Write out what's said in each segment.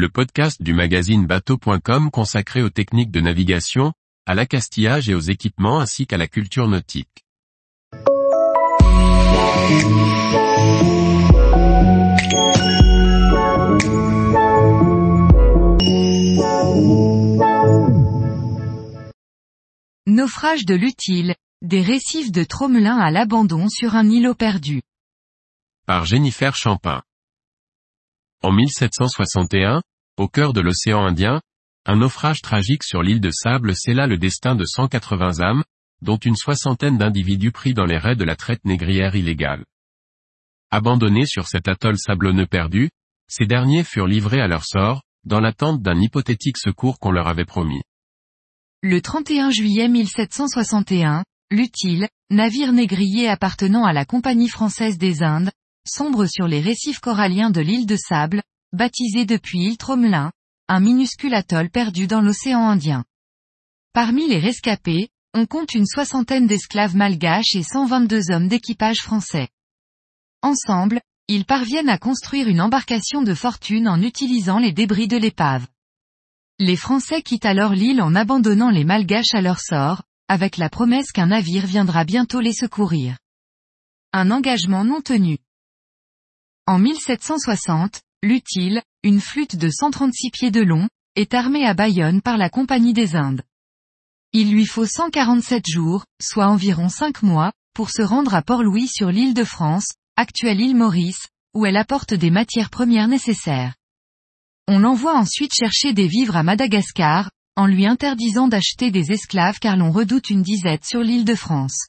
le podcast du magazine bateau.com consacré aux techniques de navigation, à l'accastillage et aux équipements ainsi qu'à la culture nautique. Naufrage de l'utile, des récifs de Tromelin à l'abandon sur un îlot perdu. Par Jennifer Champin. En 1761, au cœur de l'océan Indien, un naufrage tragique sur l'île de Sable scella le destin de 180 âmes, dont une soixantaine d'individus pris dans les raies de la traite négrière illégale. Abandonnés sur cet atoll sablonneux perdu, ces derniers furent livrés à leur sort, dans l'attente d'un hypothétique secours qu'on leur avait promis. Le 31 juillet 1761, l'Utile, navire négrier appartenant à la Compagnie française des Indes, sombre sur les récifs coralliens de l'île de Sable, baptisé depuis île Tromelin, un minuscule atoll perdu dans l'océan Indien. Parmi les rescapés, on compte une soixantaine d'esclaves malgaches et 122 hommes d'équipage français. Ensemble, ils parviennent à construire une embarcation de fortune en utilisant les débris de l'épave. Les Français quittent alors l'île en abandonnant les Malgaches à leur sort, avec la promesse qu'un navire viendra bientôt les secourir. Un engagement non tenu. En 1760, l'Utile, une flûte de 136 pieds de long, est armée à Bayonne par la Compagnie des Indes. Il lui faut 147 jours, soit environ 5 mois, pour se rendre à Port-Louis sur l'île de France, actuelle île Maurice, où elle apporte des matières premières nécessaires. On l'envoie ensuite chercher des vivres à Madagascar, en lui interdisant d'acheter des esclaves car l'on redoute une disette sur l'île de France.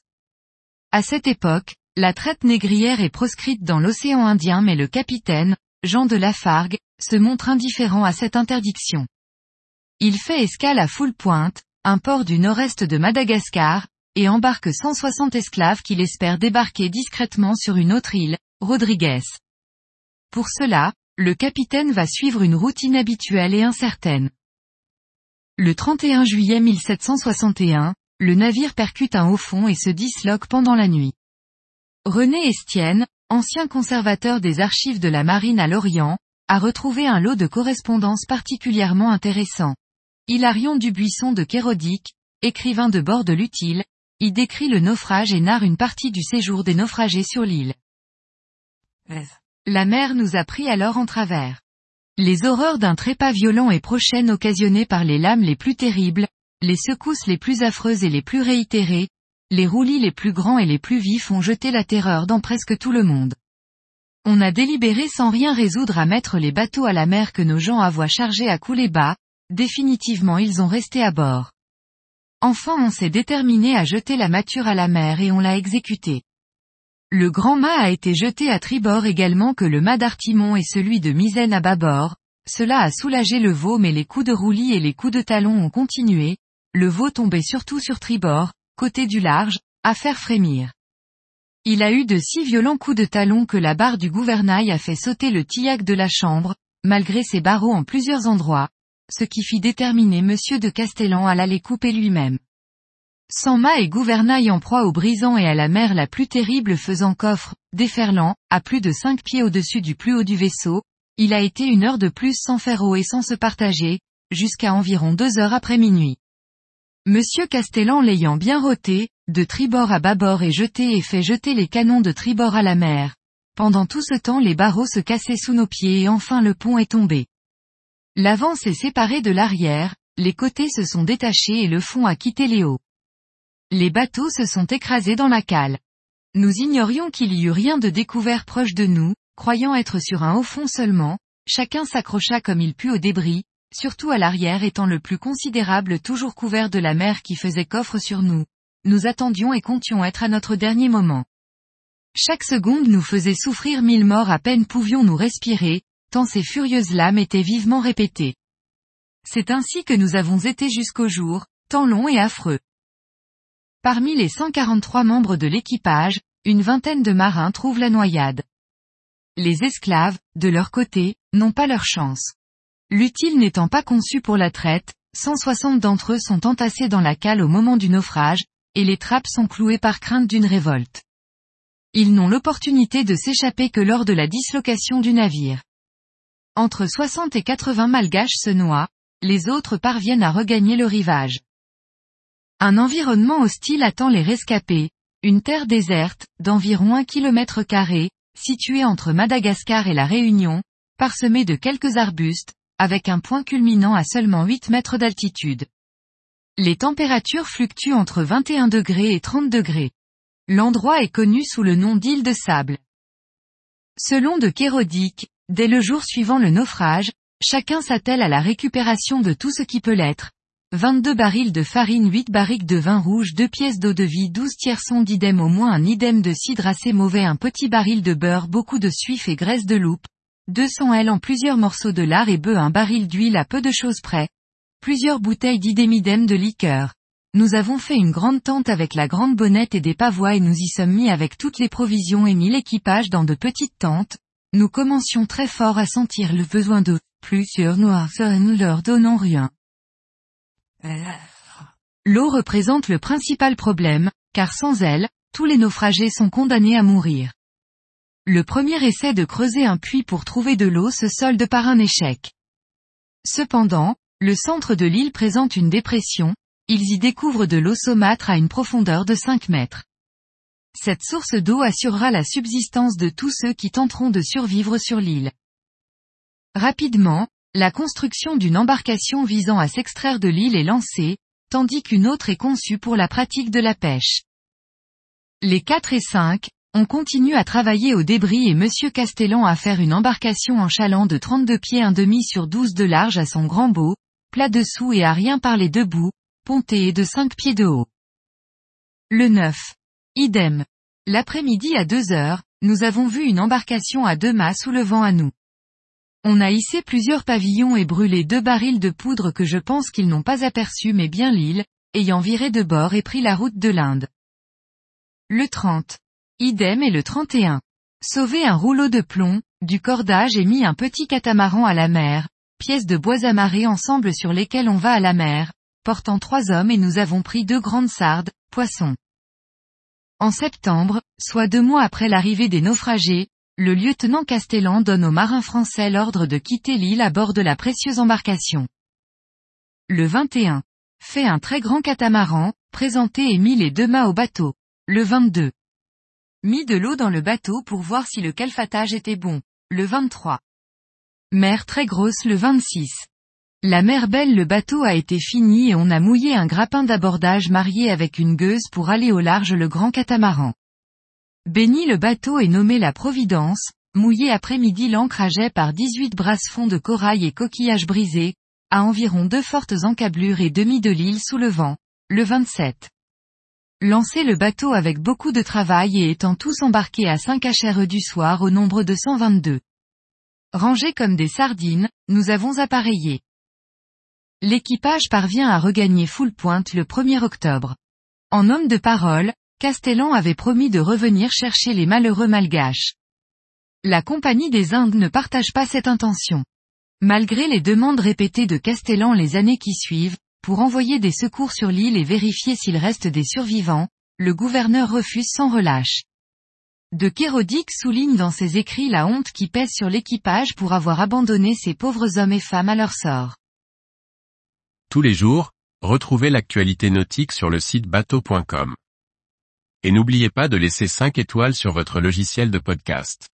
À cette époque, la traite négrière est proscrite dans l'océan Indien mais le capitaine, Jean de Lafargue, se montre indifférent à cette interdiction. Il fait escale à Full-Pointe, un port du nord-est de Madagascar, et embarque 160 esclaves qu'il espère débarquer discrètement sur une autre île, Rodriguez. Pour cela, le capitaine va suivre une route inhabituelle et incertaine. Le 31 juillet 1761, le navire percute un haut fond et se disloque pendant la nuit. René Estienne, ancien conservateur des archives de la marine à Lorient, a retrouvé un lot de correspondances particulièrement intéressant. Hilarion Dubuisson de Kérodic, écrivain de bord de l'utile, y décrit le naufrage et narre une partie du séjour des naufragés sur l'île. La mer nous a pris alors en travers. Les horreurs d'un trépas violent et prochaine occasionnées par les lames les plus terribles, les secousses les plus affreuses et les plus réitérées, les roulis les plus grands et les plus vifs ont jeté la terreur dans presque tout le monde. On a délibéré sans rien résoudre à mettre les bateaux à la mer que nos gens avoient chargés à couler bas, définitivement ils ont resté à bord. Enfin on s'est déterminé à jeter la mature à la mer et on l'a exécuté. Le grand mât a été jeté à tribord également que le mât d'Artimon et celui de Misaine à bâbord, cela a soulagé le veau mais les coups de roulis et les coups de talon ont continué, le veau tombait surtout sur tribord, côté du large, à faire frémir. Il a eu de si violents coups de talon que la barre du gouvernail a fait sauter le tillac de la chambre, malgré ses barreaux en plusieurs endroits, ce qui fit déterminer monsieur de Castellan à l'aller couper lui-même. Sans mât et gouvernail en proie au brisant et à la mer la plus terrible faisant coffre, déferlant, à plus de cinq pieds au-dessus du plus haut du vaisseau, il a été une heure de plus sans faire et sans se partager, jusqu'à environ deux heures après minuit. Monsieur Castellan l'ayant bien roté, de tribord à bâbord et jeté et fait jeter les canons de tribord à la mer. Pendant tout ce temps les barreaux se cassaient sous nos pieds et enfin le pont est tombé. L'avant s'est séparé de l'arrière, les côtés se sont détachés et le fond a quitté les hauts. Les bateaux se sont écrasés dans la cale. Nous ignorions qu'il y eût rien de découvert proche de nous, croyant être sur un haut fond seulement, chacun s'accrocha comme il put aux débris, surtout à l'arrière étant le plus considérable toujours couvert de la mer qui faisait coffre sur nous. Nous attendions et comptions être à notre dernier moment. Chaque seconde nous faisait souffrir mille morts à peine pouvions-nous respirer, tant ces furieuses lames étaient vivement répétées. C'est ainsi que nous avons été jusqu'au jour, tant long et affreux. Parmi les 143 membres de l'équipage, une vingtaine de marins trouvent la noyade. Les esclaves, de leur côté, n'ont pas leur chance. L'utile n'étant pas conçu pour la traite, 160 d'entre eux sont entassés dans la cale au moment du naufrage, et les trappes sont clouées par crainte d'une révolte. Ils n'ont l'opportunité de s'échapper que lors de la dislocation du navire. entre 60 et 80 malgaches se noient, les autres parviennent à regagner le rivage. Un environnement hostile attend les rescapés, une terre déserte, d'environ un kilomètre carré, située entre Madagascar et la Réunion, parsemée de quelques arbustes, avec un point culminant à seulement 8 mètres d'altitude. Les températures fluctuent entre 21 degrés et 30 degrés. L'endroit est connu sous le nom d'île de sable. Selon de Kérodic, dès le jour suivant le naufrage, chacun s'attelle à la récupération de tout ce qui peut l'être. 22 barils de farine 8 barriques de vin rouge 2 pièces d'eau de vie 12 tierçons d'idem au moins un idem de cidre assez mauvais un petit baril de beurre beaucoup de suif et graisse de loupe, 200 L en plusieurs morceaux de lard et bœuf un baril d'huile à peu de choses près. Plusieurs bouteilles d'idémidem de liqueur. Nous avons fait une grande tente avec la grande bonnette et des pavois et nous y sommes mis avec toutes les provisions et mis l'équipage dans de petites tentes. Nous commencions très fort à sentir le besoin de plus sur noir nous leur donnons rien. L'eau représente le principal problème, car sans elle, tous les naufragés sont condamnés à mourir. Le premier essai de creuser un puits pour trouver de l'eau se solde par un échec. Cependant, le centre de l'île présente une dépression, ils y découvrent de l'eau saumâtre à une profondeur de 5 mètres. Cette source d'eau assurera la subsistance de tous ceux qui tenteront de survivre sur l'île. Rapidement, la construction d'une embarcation visant à s'extraire de l'île est lancée, tandis qu'une autre est conçue pour la pratique de la pêche. Les 4 et 5, on continue à travailler au débris et Monsieur Castellan à faire une embarcation en chaland de 32 pieds un demi sur 12 de large à son grand beau, plat dessous et à rien parler debout, ponté et de 5 pieds de haut. Le 9. Idem. L'après-midi à 2 heures, nous avons vu une embarcation à deux mâts sous le vent à nous. On a hissé plusieurs pavillons et brûlé deux barils de poudre que je pense qu'ils n'ont pas aperçus mais bien l'île, ayant viré de bord et pris la route de l'Inde. Le 30. Idem et le 31. Sauver un rouleau de plomb, du cordage et mis un petit catamaran à la mer, pièces de bois amarrées ensemble sur lesquelles on va à la mer, portant trois hommes et nous avons pris deux grandes sardes, poissons. En septembre, soit deux mois après l'arrivée des naufragés, le lieutenant Castellan donne aux marins français l'ordre de quitter l'île à bord de la précieuse embarcation. Le 21. Fait un très grand catamaran, présenté et mis les deux mâts au bateau. Le 22. Mis de l'eau dans le bateau pour voir si le calfatage était bon. Le 23. Mer très grosse le 26. La mer belle le bateau a été fini et on a mouillé un grappin d'abordage marié avec une gueuse pour aller au large le grand catamaran. Béni le bateau est nommé la Providence, mouillé après-midi l'ancrage par 18 brasses fonds de corail et coquillages brisés, à environ deux fortes encablures et demi de l'île sous le vent, le 27. Lancer le bateau avec beaucoup de travail et étant tous embarqués à 5 HRE du soir au nombre de 122. Rangés comme des sardines, nous avons appareillé. L'équipage parvient à regagner full pointe le 1er octobre. En homme de parole, Castellan avait promis de revenir chercher les malheureux malgaches. La Compagnie des Indes ne partage pas cette intention. Malgré les demandes répétées de Castellan les années qui suivent, pour envoyer des secours sur l'île et vérifier s'il reste des survivants, le gouverneur refuse sans relâche. De Kérodic souligne dans ses écrits la honte qui pèse sur l'équipage pour avoir abandonné ces pauvres hommes et femmes à leur sort. Tous les jours, retrouvez l'actualité nautique sur le site bateau.com. Et n'oubliez pas de laisser 5 étoiles sur votre logiciel de podcast.